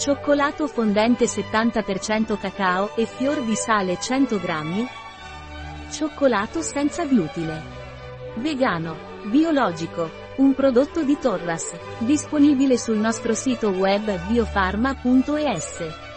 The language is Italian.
Cioccolato fondente 70% cacao e fior di sale 100 grammi. Cioccolato senza glutine. Vegano. Biologico. Un prodotto di Torras. Disponibile sul nostro sito web biofarma.es.